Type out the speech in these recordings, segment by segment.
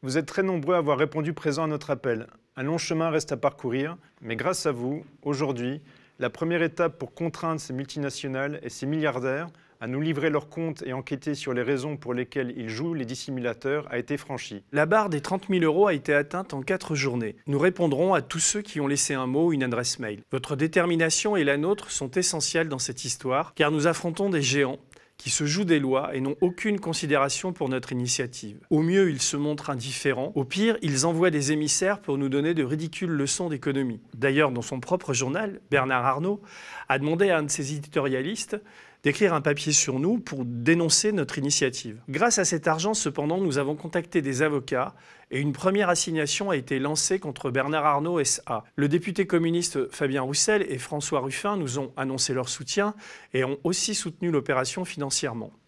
Vous êtes très nombreux à avoir répondu présent à notre appel. Un long chemin reste à parcourir, mais grâce à vous, aujourd'hui, la première étape pour contraindre ces multinationales et ces milliardaires à nous livrer leurs comptes et enquêter sur les raisons pour lesquelles ils jouent les dissimulateurs a été franchie. La barre des 30 000 euros a été atteinte en 4 journées. Nous répondrons à tous ceux qui ont laissé un mot ou une adresse mail. Votre détermination et la nôtre sont essentielles dans cette histoire, car nous affrontons des géants qui se jouent des lois et n'ont aucune considération pour notre initiative. Au mieux, ils se montrent indifférents, au pire, ils envoient des émissaires pour nous donner de ridicules leçons d'économie. D'ailleurs, dans son propre journal, Bernard Arnault a demandé à un de ses éditorialistes d'écrire un papier sur nous pour dénoncer notre initiative. Grâce à cet argent, cependant, nous avons contacté des avocats et une première assignation a été lancée contre Bernard Arnault SA. Le député communiste Fabien Roussel et François Ruffin nous ont annoncé leur soutien et ont aussi soutenu l'opération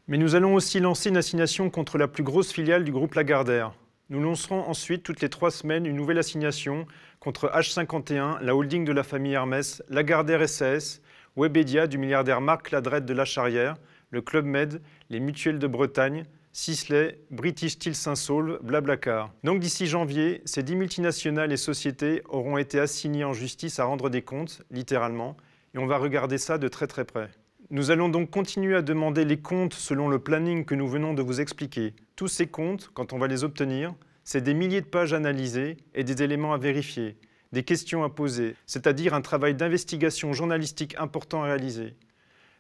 Mais nous allons aussi lancer une assignation contre la plus grosse filiale du groupe Lagardère. Nous lancerons ensuite toutes les trois semaines une nouvelle assignation contre H51, la holding de la famille Hermès, Lagardère SAS, Webedia du milliardaire Marc Ladrette de La Charrière, le Club Med, les Mutuelles de Bretagne, Sisley, British Steel Saint-Saulve, Blablacar. Donc d'ici janvier, ces dix multinationales et sociétés auront été assignées en justice à rendre des comptes, littéralement, et on va regarder ça de très très près. Nous allons donc continuer à demander les comptes selon le planning que nous venons de vous expliquer. Tous ces comptes, quand on va les obtenir, c'est des milliers de pages analysées et des éléments à vérifier, des questions à poser, c'est-à-dire un travail d'investigation journalistique important à réaliser.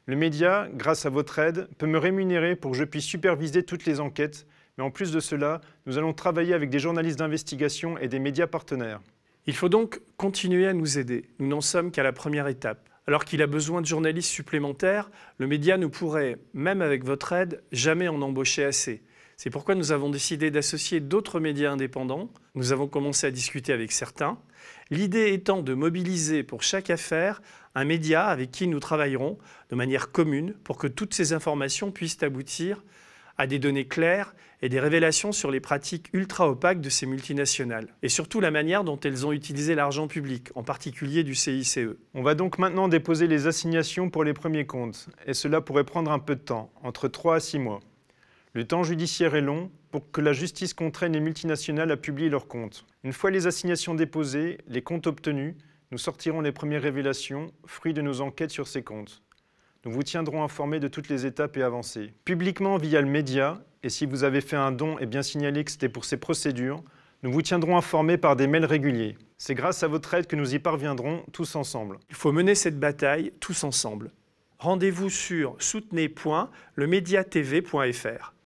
Le média, grâce à votre aide, peut me rémunérer pour que je puisse superviser toutes les enquêtes, mais en plus de cela, nous allons travailler avec des journalistes d'investigation et des médias partenaires. Il faut donc continuer à nous aider. Nous n'en sommes qu'à la première étape. Alors qu'il a besoin de journalistes supplémentaires, le média ne pourrait, même avec votre aide, jamais en embaucher assez. C'est pourquoi nous avons décidé d'associer d'autres médias indépendants. Nous avons commencé à discuter avec certains. L'idée étant de mobiliser pour chaque affaire un média avec qui nous travaillerons de manière commune pour que toutes ces informations puissent aboutir à des données claires et des révélations sur les pratiques ultra opaques de ces multinationales, et surtout la manière dont elles ont utilisé l'argent public, en particulier du CICE. On va donc maintenant déposer les assignations pour les premiers comptes, et cela pourrait prendre un peu de temps, entre 3 à 6 mois. Le temps judiciaire est long pour que la justice contraigne les multinationales à publier leurs comptes. Une fois les assignations déposées, les comptes obtenus, nous sortirons les premières révélations, fruits de nos enquêtes sur ces comptes. Nous vous tiendrons informés de toutes les étapes et avancées. Publiquement via le média, et si vous avez fait un don et bien signalé que c'était pour ces procédures, nous vous tiendrons informés par des mails réguliers. C'est grâce à votre aide que nous y parviendrons tous ensemble. Il faut mener cette bataille tous ensemble. Rendez-vous sur soutenez.lemediatv.fr.